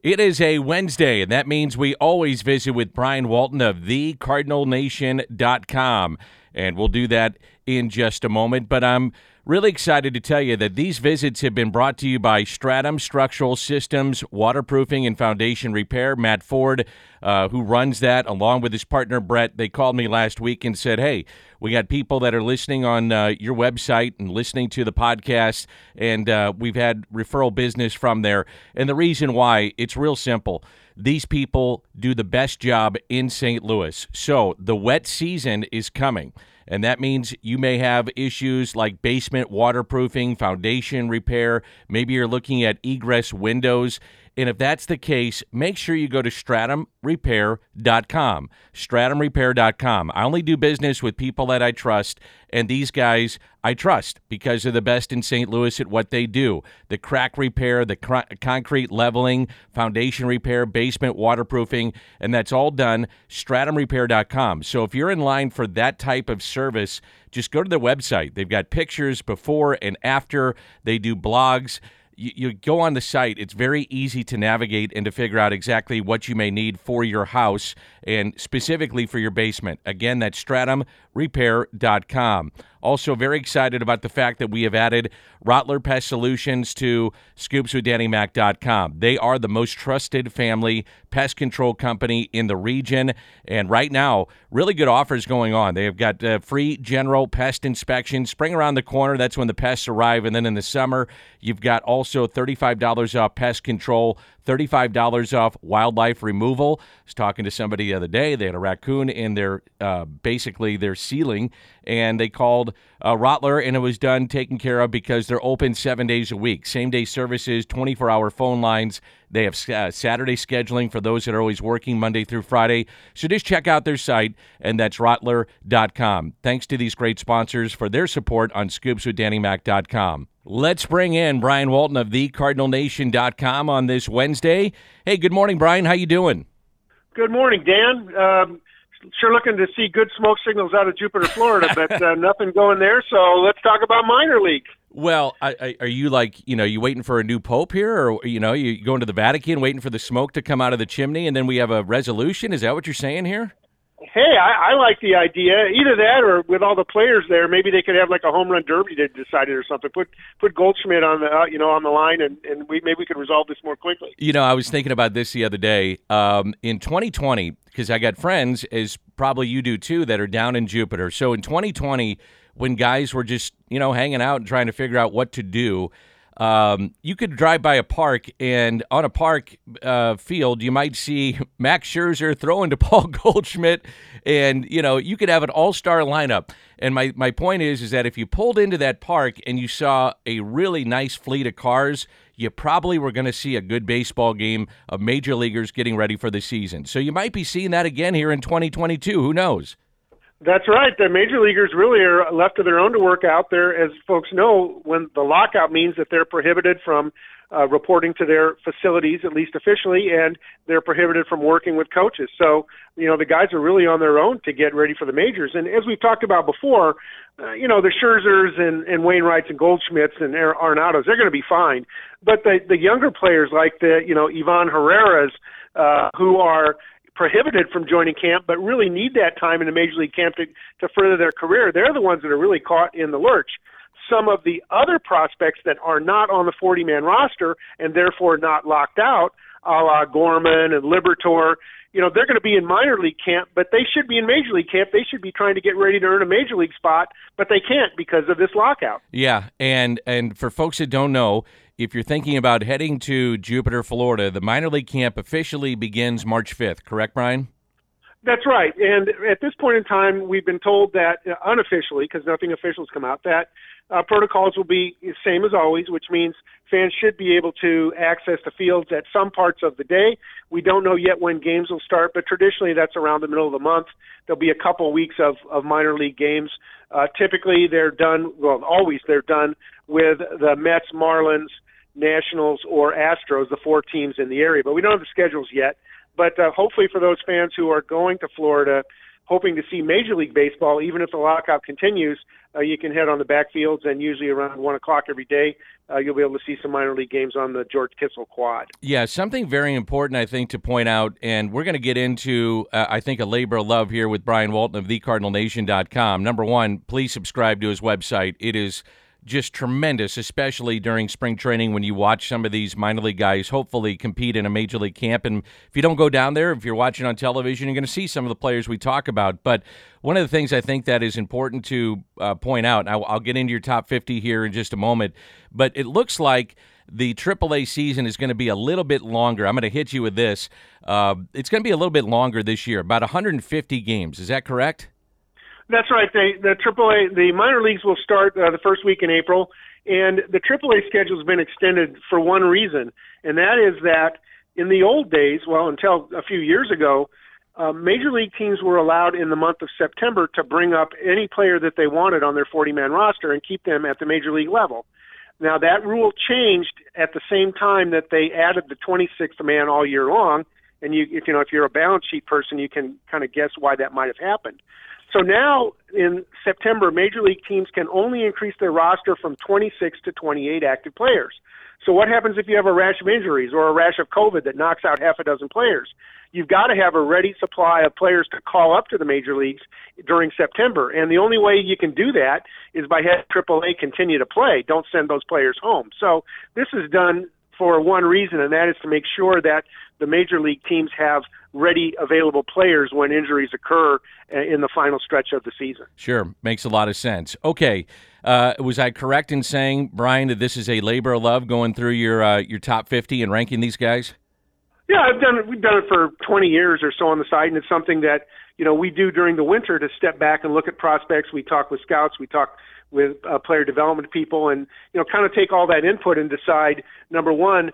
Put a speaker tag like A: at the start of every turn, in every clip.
A: It is a Wednesday, and that means we always visit with Brian Walton of thecardinalnation.com. And we'll do that in just a moment. But I'm really excited to tell you that these visits have been brought to you by Stratum Structural Systems, Waterproofing and Foundation Repair. Matt Ford, uh, who runs that, along with his partner Brett, they called me last week and said, Hey, we got people that are listening on uh, your website and listening to the podcast, and uh, we've had referral business from there. And the reason why, it's real simple these people do the best job in St. Louis. So the wet season is coming. And that means you may have issues like basement waterproofing, foundation repair. Maybe you're looking at egress windows. And if that's the case, make sure you go to stratumrepair.com. Stratumrepair.com. I only do business with people that I trust, and these guys I trust because they're the best in St. Louis at what they do the crack repair, the cr- concrete leveling, foundation repair, basement waterproofing, and that's all done stratumrepair.com. So if you're in line for that type of service, just go to their website. They've got pictures before and after, they do blogs you, you go on the site, it's very easy to navigate and to figure out exactly what you may need for your house and specifically for your basement. Again, that's stratumrepair.com. Also, very excited about the fact that we have added Rottler Pest Solutions to scoopswithdannymac.com. They are the most trusted family pest control company in the region. And right now, really good offers going on. They have got uh, free general pest inspection. Spring around the corner, that's when the pests arrive. And then in the summer, you've got also $35 off pest control, $35 off wildlife removal. I was talking to somebody the other day. They had a raccoon in their uh, basically their ceiling, and they called uh, Rottler, and it was done, taken care of because they're open seven days a week. Same day services, 24 hour phone lines. They have uh, Saturday scheduling for those that are always working Monday through Friday. So just check out their site, and that's rottler.com. Thanks to these great sponsors for their support on scoopswithdannymac.com. Let's bring in Brian Walton of thecardinalnation.com on this Wednesday. Hey, good morning, Brian. How you doing?
B: Good morning, Dan. Um, sure looking to see good smoke signals out of Jupiter, Florida, but uh, nothing going there. So let's talk about minor league.
A: Well, I, I, are you like you know you waiting for a new pope here, or you know you going to the Vatican waiting for the smoke to come out of the chimney, and then we have a resolution? Is that what you're saying here?
B: Hey, I, I like the idea. Either that, or with all the players there, maybe they could have like a home run derby to decide it or something. Put put Goldschmidt on the uh, you know on the line, and and we maybe we could resolve this more quickly.
A: You know, I was thinking about this the other day. Um, in 2020, because I got friends, as probably you do too, that are down in Jupiter. So in 2020, when guys were just you know hanging out and trying to figure out what to do. Um, you could drive by a park, and on a park uh, field, you might see Max Scherzer throwing to Paul Goldschmidt, and you know you could have an all-star lineup. And my my point is, is that if you pulled into that park and you saw a really nice fleet of cars, you probably were going to see a good baseball game of major leaguers getting ready for the season. So you might be seeing that again here in 2022. Who knows?
B: That's right. The major leaguers really are left to their own to work out there. As folks know, when the lockout means that they're prohibited from uh, reporting to their facilities, at least officially, and they're prohibited from working with coaches. So, you know, the guys are really on their own to get ready for the majors. And as we've talked about before, uh, you know, the Scherzers and, and Wainwrights and Goldschmidts and Arenados, they're going to be fine. But the, the younger players like the, you know, Ivan Herreras, uh, who are, prohibited from joining camp, but really need that time in the major league camp to, to further their career. They're the ones that are really caught in the lurch. Some of the other prospects that are not on the 40 man roster and therefore not locked out, a la Gorman and Liberatore. you know, they're going to be in minor league camp, but they should be in major league camp. They should be trying to get ready to earn a major league spot, but they can't because of this lockout.
A: Yeah, and and for folks that don't know, if you're thinking about heading to Jupiter, Florida, the minor league camp officially begins March 5th, correct, Brian?
B: That's right. And at this point in time, we've been told that uh, unofficially, because nothing official has come out, that uh, protocols will be the same as always, which means fans should be able to access the fields at some parts of the day. We don't know yet when games will start, but traditionally that's around the middle of the month. There'll be a couple weeks of, of minor league games. Uh, typically, they're done, well, always they're done with the Mets, Marlins, Nationals, or Astros, the four teams in the area. But we don't have the schedules yet. But uh, hopefully, for those fans who are going to Florida, hoping to see Major League Baseball, even if the lockout continues, uh, you can head on the backfields, and usually around one o'clock every day, uh, you'll be able to see some minor league games on the George Kissell quad.
A: Yeah, something very important I think to point out, and we're going to get into uh, I think a labor of love here with Brian Walton of TheCardinalNation.com. Number one, please subscribe to his website. It is just tremendous, especially during spring training when you watch some of these minor league guys hopefully compete in a major league camp. And if you don't go down there, if you're watching on television, you're going to see some of the players we talk about. But one of the things I think that is important to uh, point out, and I'll, I'll get into your top 50 here in just a moment, but it looks like the AAA season is going to be a little bit longer. I'm going to hit you with this. Uh, it's going to be a little bit longer this year, about 150 games. Is that correct?
B: That's right. They, the AAA, the minor leagues will start uh, the first week in April, and the AAA schedule has been extended for one reason, and that is that in the old days, well, until a few years ago, uh, major league teams were allowed in the month of September to bring up any player that they wanted on their 40-man roster and keep them at the major league level. Now that rule changed at the same time that they added the 26th man all year long, and you, if you know, if you're a balance sheet person, you can kind of guess why that might have happened. So now in September, major league teams can only increase their roster from 26 to 28 active players. So what happens if you have a rash of injuries or a rash of COVID that knocks out half a dozen players? You've got to have a ready supply of players to call up to the major leagues during September. And the only way you can do that is by having AAA continue to play. Don't send those players home. So this is done for one reason, and that is to make sure that the major league teams have ready available players when injuries occur uh, in the final stretch of the season.
A: Sure, makes a lot of sense. Okay, uh, was I correct in saying, Brian, that this is a labor of love going through your uh, your top fifty and ranking these guys?
B: Yeah, I've done it. We've done it for 20 years or so on the side, and it's something that you know we do during the winter to step back and look at prospects. We talk with scouts. We talk with uh, player development people, and you know, kind of take all that input and decide number one,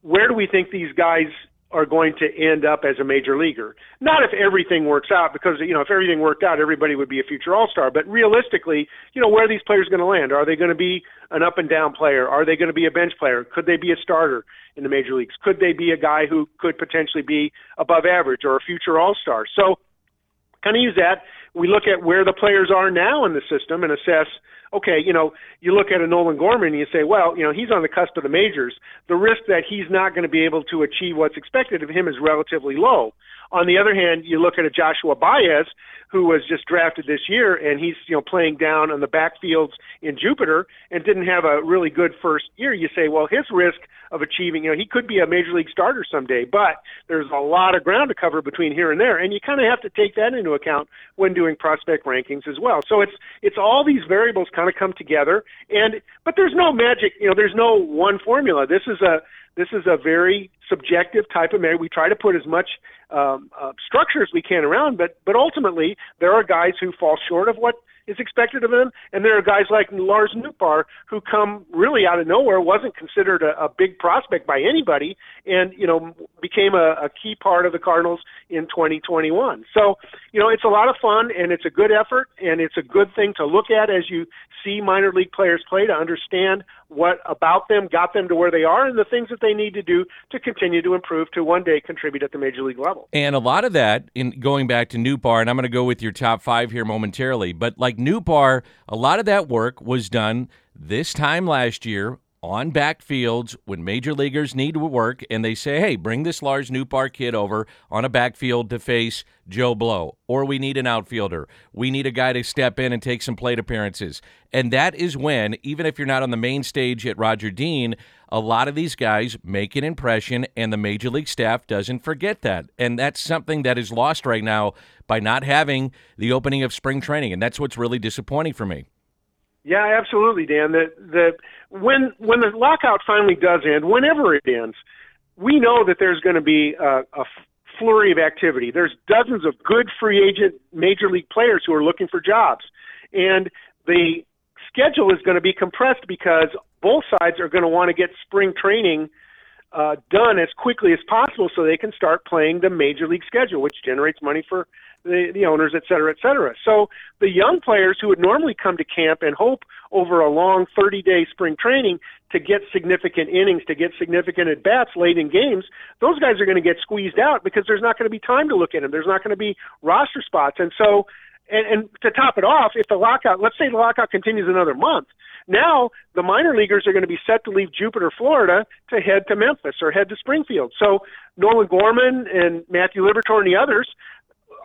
B: where do we think these guys are going to end up as a major leaguer. Not if everything works out, because you know if everything worked out, everybody would be a future All Star. But realistically, you know where are these players going to land? Are they going to be an up and down player? Are they going to be a bench player? Could they be a starter in the major leagues? Could they be a guy who could potentially be above average or a future All Star? So, kind of use that. We look at where the players are now in the system and assess okay, you know, you look at a Nolan Gorman and you say, well, you know, he's on the cusp of the majors. The risk that he's not going to be able to achieve what's expected of him is relatively low. On the other hand, you look at a Joshua Baez who was just drafted this year, and he's you know playing down on the backfields in Jupiter and didn't have a really good first year. You say, well, his risk of achieving, you know, he could be a major league starter someday, but there's a lot of ground to cover between here and there, and you kind of have to take that into account when doing prospect rankings as well. So it's it's all these variables kind of come together, and but there's no magic, you know, there's no one formula. This is a this is a very subjective type of measure. We try to put as much um, uh, structure as we can around, but but ultimately there are guys who fall short of what is expected of them, and there are guys like Lars Nootbaar who come really out of nowhere, wasn't considered a, a big prospect by anybody, and you know became a, a key part of the Cardinals in 2021. So you know it's a lot of fun and it's a good effort and it's a good thing to look at as you see minor league players play to understand what about them got them to where they are and the things that they need to do to continue to improve to one day contribute at the major league level.
A: And a lot of that, in going back to Nootbaar, and I'm going to go with your top five here momentarily, but like Nootbaar, a lot of that work was done this time last year on backfields when major leaguers need to work and they say, hey, bring this Lars Nootbaar kid over on a backfield to face Joe Blow. Or we need an outfielder. We need a guy to step in and take some plate appearances. And that is when, even if you're not on the main stage at Roger Dean, a lot of these guys make an impression and the major league staff doesn't forget that. And that's something that is lost right now by not having the opening of spring training. And that's what's really disappointing for me.
B: Yeah, absolutely, Dan. The the when when the lockout finally does end, whenever it ends, we know that there's going to be a, a flurry of activity. There's dozens of good free agent major league players who are looking for jobs, and the schedule is going to be compressed because both sides are going to want to get spring training uh, done as quickly as possible so they can start playing the major league schedule, which generates money for the, the owners, et cetera, et cetera. So the young players who would normally come to camp and hope over a long 30 day spring training to get significant innings, to get significant at bats late in games, those guys are going to get squeezed out because there's not going to be time to look at them. There's not going to be roster spots. And so, and, and to top it off, if the lockout, let's say the lockout continues another month, now the minor leaguers are going to be set to leave Jupiter, Florida to head to Memphis or head to Springfield. So Nolan Gorman and Matthew Liberatore and the others,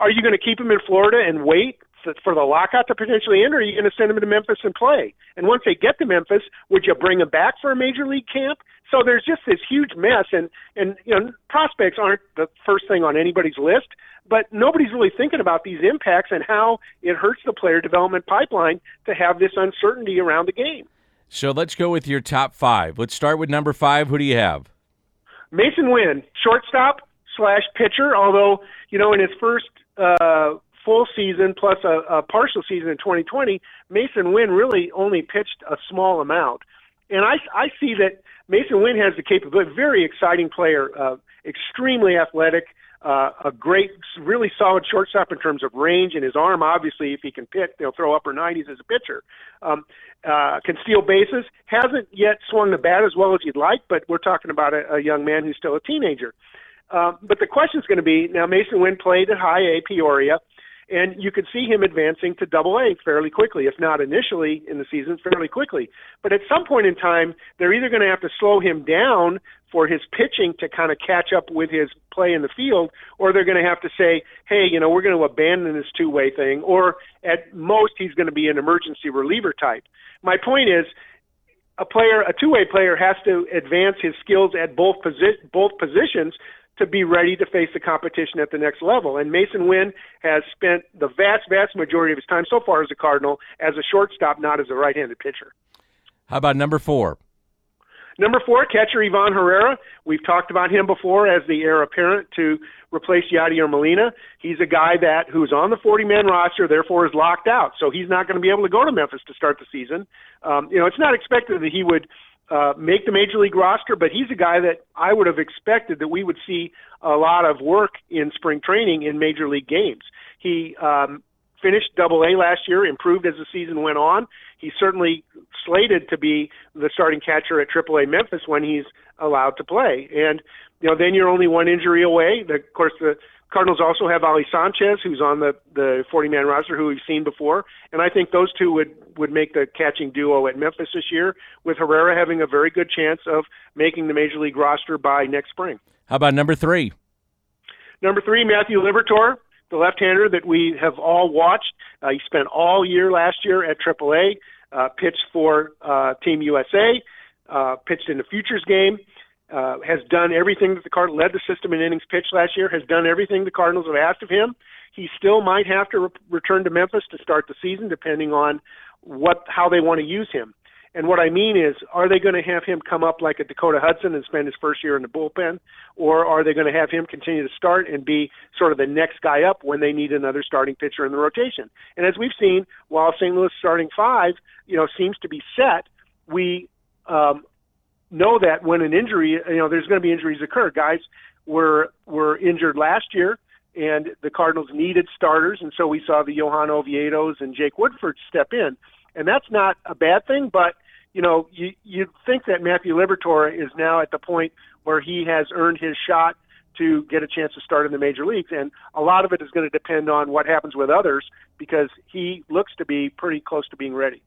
B: are you going to keep them in Florida and wait for the lockout to potentially end, or are you going to send them to Memphis and play? And once they get to Memphis, would you bring them back for a major league camp? So there's just this huge mess, and and you know prospects aren't the first thing on anybody's list, but nobody's really thinking about these impacts and how it hurts the player development pipeline to have this uncertainty around the game.
A: So let's go with your top five. Let's start with number five. Who do you have?
B: Mason Winn, shortstop slash pitcher. Although you know in his first uh, full season plus a, a partial season in 2020, Mason Winn really only pitched a small amount. And I, I see that Mason Winn has the capability, very exciting player, uh, extremely athletic, uh, a great, really solid shortstop in terms of range and his arm. Obviously, if he can pitch, they'll throw upper 90s as a pitcher. Um, uh, can steal bases. Hasn't yet swung the bat as well as you'd like, but we're talking about a, a young man who's still a teenager. Uh, Um, but the question is going to be now. Mason Winn played at High A Peoria and you could see him advancing to double A fairly quickly, if not initially in the season, fairly quickly. But at some point in time, they're either going to have to slow him down for his pitching to kind of catch up with his play in the field, or they're going to have to say, hey, you know, we're going to abandon this two way thing, or at most, he's going to be an emergency reliever type. My point is, a player, a two-way player, has to advance his skills at both posi- both positions to be ready to face the competition at the next level. And Mason Winn has spent the vast, vast majority of his time so far as a Cardinal as a shortstop, not as a right-handed pitcher.
A: How about number four?
B: Number four, catcher Ivan Herrera. We've talked about him before as the heir apparent to replace Yadier Molina. He's a guy that who's on the 40-man roster, therefore is locked out. So he's not going to be able to go to Memphis to start the season. Um, you know, it's not expected that he would – uh, make the major league roster, but he's a guy that I would have expected that we would see a lot of work in spring training in major league games. He um, finished Double A last year, improved as the season went on. He's certainly slated to be the starting catcher at Triple A Memphis when he's allowed to play. And you know, then you're only one injury away. The, of course, the Cardinals also have Ali Sanchez, who's on the the 40 man roster, who we've seen before, and I think those two would would make the catching duo at Memphis this year. With Herrera having a very good chance of making the major league roster by next spring.
A: How about number three?
B: Number three, Matthew Liberatore, the left-hander that we have all watched. Uh, he spent all year last year at AAA, uh, pitched for uh, Team USA, uh, pitched in the Futures game uh, has done everything that the Cardinals led the system in innings pitched last year, has done everything the Cardinals have asked of him. He still might have to re- return to Memphis to start the season, depending on what how they want to use him. And what I mean is, are they going to have him come up like a Dakota Hudson and spend his first year in the bullpen, or are they going to have him continue to start and be sort of the next guy up when they need another starting pitcher in the rotation? And as we've seen, while St. Louis starting five, you know, seems to be set, we um, know that when an injury, you know, there's going to be injuries occur. Guys were were injured last year, and the Cardinals needed starters, and so we saw the Johan Oviedos and Jake Woodford step in, and that's not a bad thing. But you know, you you'd think that Matthew Liberatore is now at the point where he has earned his shot to get a chance to start in the major leagues, and a lot of it is going to depend on what happens with others because he looks to be pretty close to being ready.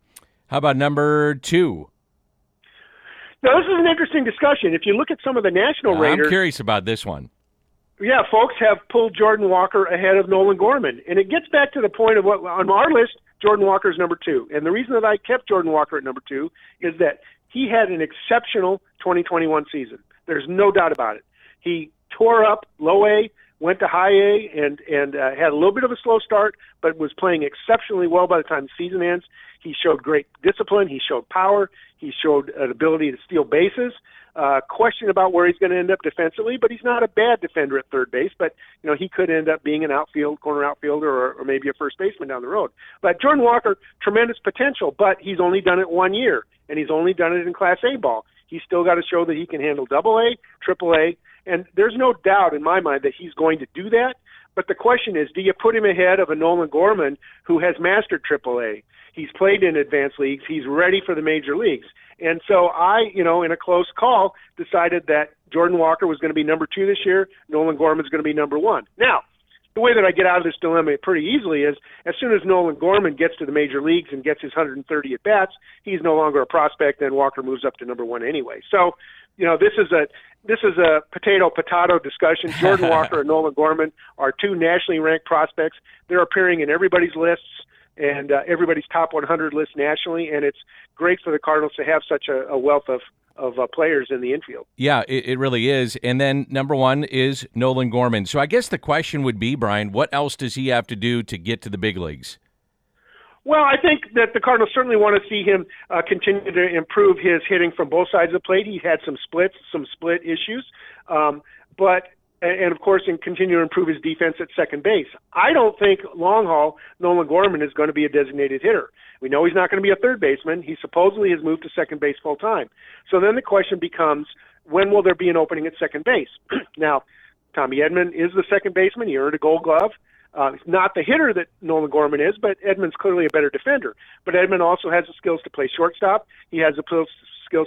A: How about number two?
B: Now, this is an interesting discussion. If you look at some of the national raters,
A: I'm curious about this one.
B: Yeah, folks have pulled Jordan Walker ahead of Nolan Gorman, and it gets back to the point of what on our list, Jordan Walker is number two, and the reason that I kept Jordan Walker at number two is that he had an exceptional 2021 season. There's no doubt about it. He tore up low A, went to high A, and and uh, had a little bit of a slow start, but was playing exceptionally well by the time the season ends. He showed great discipline. He showed power. He showed an ability to steal bases. Uh, question about where he's going to end up defensively, but he's not a bad defender at third base. But you know he could end up being an outfield corner outfielder or, or maybe a first baseman down the road. But Jordan Walker, tremendous potential, but he's only done it one year, and he's only done it in Class A ball. He's still got to show that he can handle Double A, Triple A, and there's no doubt in my mind that he's going to do that. But the question is, do you put him ahead of a Nolan Gorman who has mastered Triple A? He's played in advanced leagues. He's ready for the major leagues. And so I, you know, in a close call, decided that Jordan Walker was going to be number two this year. Nolan Gorman is going to be number one. Now, the way that I get out of this dilemma pretty easily is as soon as Nolan Gorman gets to the major leagues and gets his 130 at bats, he's no longer a prospect, and Walker moves up to number one anyway. So, you know, this is a this is a potato potato discussion. Jordan Walker and Nolan Gorman are two nationally ranked prospects. They're appearing in everybody's lists and uh, everybody's top 100 list nationally, and it's great for the Cardinals to have such a, a wealth of of uh, players in the infield.
A: Yeah, it, it, really is. And then number one is Nolan Gorman. So I guess the question would be, Brian, what else does he have to do to get to the big leagues?
B: Well, I think that the Cardinals certainly want to see him uh, continue to improve his hitting from both sides of the plate. He had some splits, some split issues, um, but and, of course, and continue to improve his defense at second base. I don't think long haul Nolan Gorman is going to be a designated hitter. We know he's not going to be a third baseman. He supposedly has moved to second base full time. So then the question becomes, when will there be an opening at second base? now, Tommy Edman is the second baseman. He earned a Gold Glove. Uh, he's not the hitter that Nolan Gorman is, but Edman's clearly a better defender. But Edman also has the skills to play shortstop. He has the skills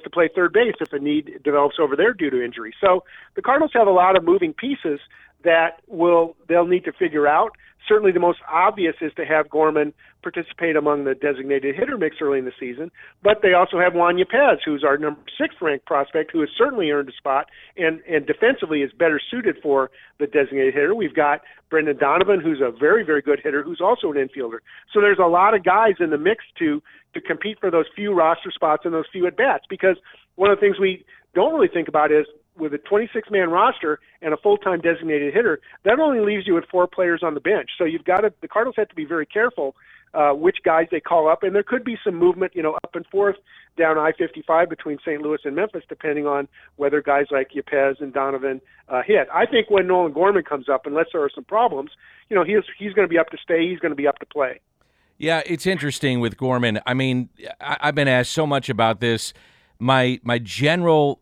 B: to play third base if a need develops over there due to injury. So the Cardinals have a lot of moving pieces that will they'll need to figure out. Certainly, the most obvious is to have Gorman participate among the designated hitter mix early in the season. But they also have Juan Yepez, who's our number six ranked prospect, who has certainly earned a spot and and defensively is better suited for the designated hitter. We've got Brendan Donovan, who's a very very good hitter, who's also an infielder. So there's a lot of guys in the mix to to compete for those few roster spots and those few at bats. Because one of the things we don't really think about is with a 26 man roster and a full time designated hitter, that only leaves you with four players on the bench. So you've got to, the Cardinals have to be very careful uh, which guys they call up, and there could be some movement, you know, up and forth down I-55 between St. Louis and Memphis, depending on whether guys like Yepez and Donovan uh, hit. I think when Nolan Gorman comes up, unless there are some problems, you know, he's he's going to be up to stay. He's going to be up to play.
A: Yeah, it's interesting with Gorman. I mean, I, I've been asked so much about this. My my general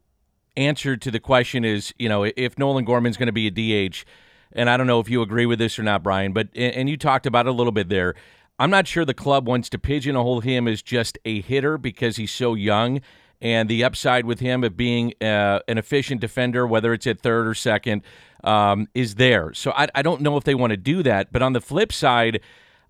A: answer to the question is, you know, if Nolan Gorman's going to be a DH, and I don't know if you agree with this or not, Brian, but and you talked about it a little bit there. I'm not sure the club wants to pigeonhole him as just a hitter because he's so young, and the upside with him of being uh, an efficient defender, whether it's at third or second, um, is there. So I, I don't know if they want to do that. But on the flip side,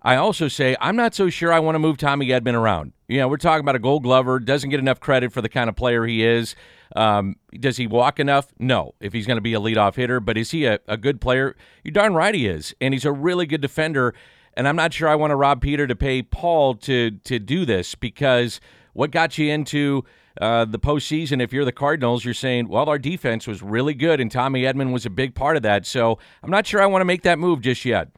A: I also say I'm not so sure I want to move Tommy Edman around. You know, we're talking about a Gold Glover, doesn't get enough credit for the kind of player he is. Um, does he walk enough? No, if he's going to be a leadoff hitter. But is he a, a good player? You're darn right he is, and he's a really good defender. And I'm not sure I want to rob Peter to pay Paul to to do this because what got you into uh, the postseason? If you're the Cardinals, you're saying, well, our defense was really good, and Tommy Edman was a big part of that. So I'm not sure I want to make that move just yet.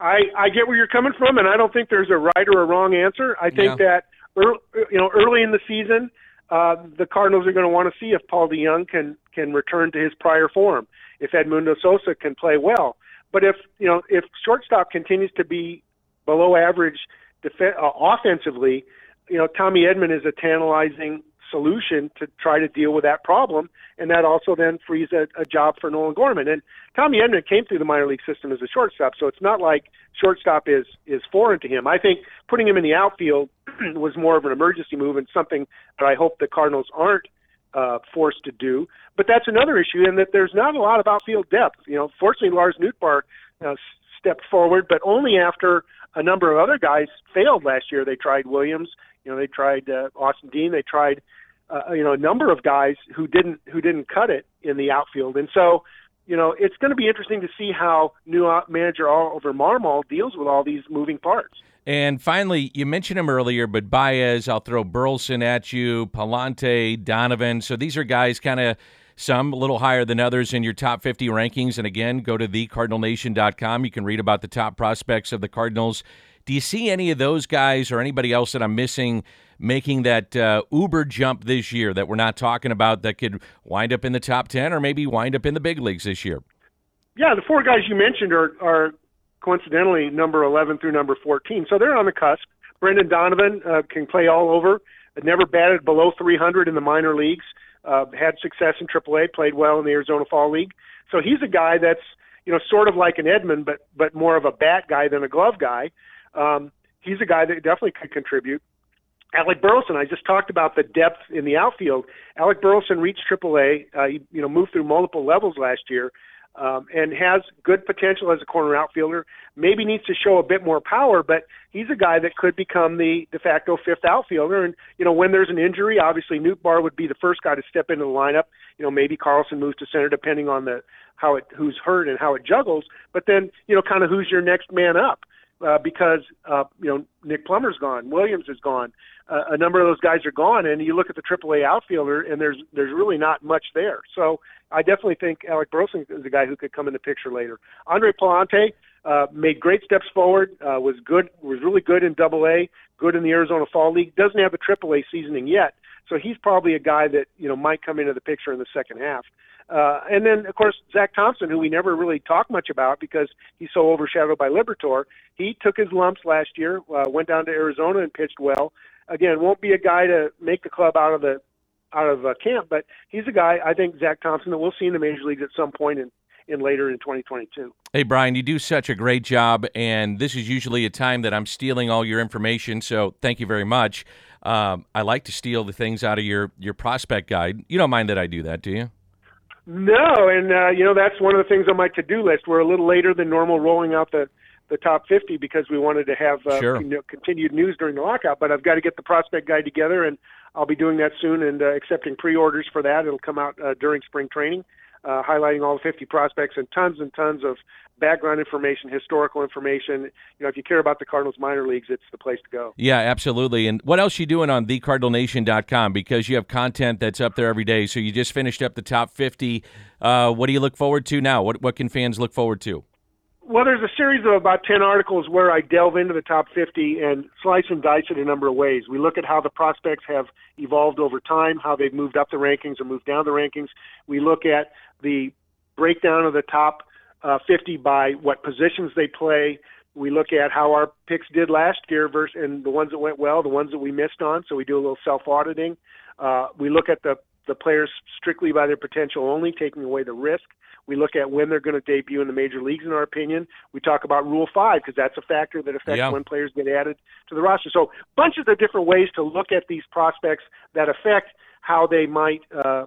B: I I get where you're coming from, and I don't think there's a right or a wrong answer. I think yeah. that early, you know early in the season, uh, the Cardinals are going to want to see if Paul DeJong can can return to his prior form, if Edmundo Sosa can play well. But if you know if shortstop continues to be below average def- uh, offensively, you know Tommy Edman is a tantalizing solution to try to deal with that problem, and that also then frees a, a job for Nolan Gorman. And Tommy Edman came through the minor league system as a shortstop, so it's not like shortstop is is foreign to him. I think putting him in the outfield was more of an emergency move and something that I hope the Cardinals aren't uh, forced to do. But that's another issue in that there's not a lot of outfield depth. You know, fortunately Lars Nootbaar uh, stepped forward, but only after a number of other guys failed last year. They tried Williams, you know, they tried uh, Austin Dean, they tried uh, you know a number of guys who didn't who didn't cut it in the outfield, and so you know it's going to be interesting to see how new manager Oliver Marmol deals with all these moving parts.
A: And finally, you mentioned him earlier, but Baez, I'll throw Burleson at you, Pallante, Donovan. So these are guys kind of some a little higher than others in your top 50 rankings. And again, go to thecardinalnation.com. You can read about the top prospects of the Cardinals. Do you see any of those guys or anybody else that I'm missing making that uh, uber jump this year that we're not talking about that could wind up in the top 10 or maybe wind up in the big leagues this year?
B: Yeah, the four guys you mentioned are, are coincidentally number 11 through number 14. So they're on the cusp. Brendan Donovan uh, can play all over never batted below 300 in the minor leagues. Uh, had success in AAA, played well in the Arizona Fall League. So he's a guy that's you know sort of like an Edman, but but more of a bat guy than a glove guy. Um, he's a guy that definitely could contribute. Alec Burleson, I just talked about the depth in the outfield. Alec Burleson reached AAA. Uh, he, you know, moved through multiple levels last year, um, and has good potential as a corner outfielder. Maybe needs to show a bit more power, but he's a guy that could become the de facto fifth outfielder. And you know, when there's an injury, obviously Nootbaar would be the first guy to step into the lineup. You know, maybe Carlson moves to center depending on the how it who's hurt and how it juggles. But then you know, kind of who's your next man up uh, because uh, you know Nick Plummer's gone, Williams is gone, uh, a number of those guys are gone, and you look at the AAA outfielder, and there's there's really not much there. So I definitely think Alec Burleson is a guy who could come in the picture later. Andre Pallante uh, made great steps forward, uh, was good, was really good in Double A, good in the Arizona Fall League. Doesn't have the AAA seasoning yet, so he's probably a guy that you know might come into the picture in the second half. Uh, and then, of course, Zach Thompson, who we never really talk much about because he's so overshadowed by Liberatore. He took his lumps last year, uh, went down to Arizona and pitched well. Again, won't be a guy to make the club out of the out of uh, camp, but he's a guy I think Zach Thompson that we'll see in the major leagues at some point in in later in 2022.
A: Hey Brian, you do such a great job, and this is usually a time that I'm stealing all your information. So thank you very much. Um, I like to steal the things out of your your prospect guide. You don't mind that I do that, do you?
B: No, and uh, you know that's one of the things on my to-do list. We're a little later than normal rolling out the the top 50 because we wanted to have uh,
A: sure.
B: you know, continued news during the lockout. But I've got to get the prospect guide together, and I'll be doing that soon and uh, accepting pre-orders for that. It'll come out uh, during spring training, uh, highlighting all the 50 prospects and tons and tons of background information, historical information. You know, if you care about the Cardinals minor leagues, it's the place to go.
A: Yeah, absolutely. And what else are you doing on thecardinalnation.com? Because you have content that's up there every day. So you just finished up the top 50. Uh, what do you look forward to now? What what can fans look forward to?
B: Well, there's a series of about 10 articles where I delve into the top 50 and slice and dice it a number of ways. We look at how the prospects have evolved over time, how they've moved up the rankings or moved down the rankings. We look at the breakdown of the top uh, 50 by what positions they play. We look at how our picks did last year versus and the ones that went well, the ones that we missed on. So we do a little self auditing. Uh, we look at the the players strictly by their potential only, taking away the risk. We look at when they're going to debut in the major leagues, in our opinion. We talk about Rule 5 because that's a factor that affects
A: yeah.
B: when players get added to the roster. So, bunches of the different ways to look at these prospects that affect how they might uh,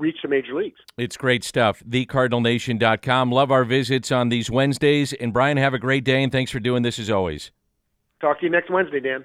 B: reach the major leagues.
A: It's great stuff. TheCardinalNation.com. Love our visits on these Wednesdays. And Brian, have a great day, and thanks for doing this as always.
B: Talk to you next Wednesday, Dan.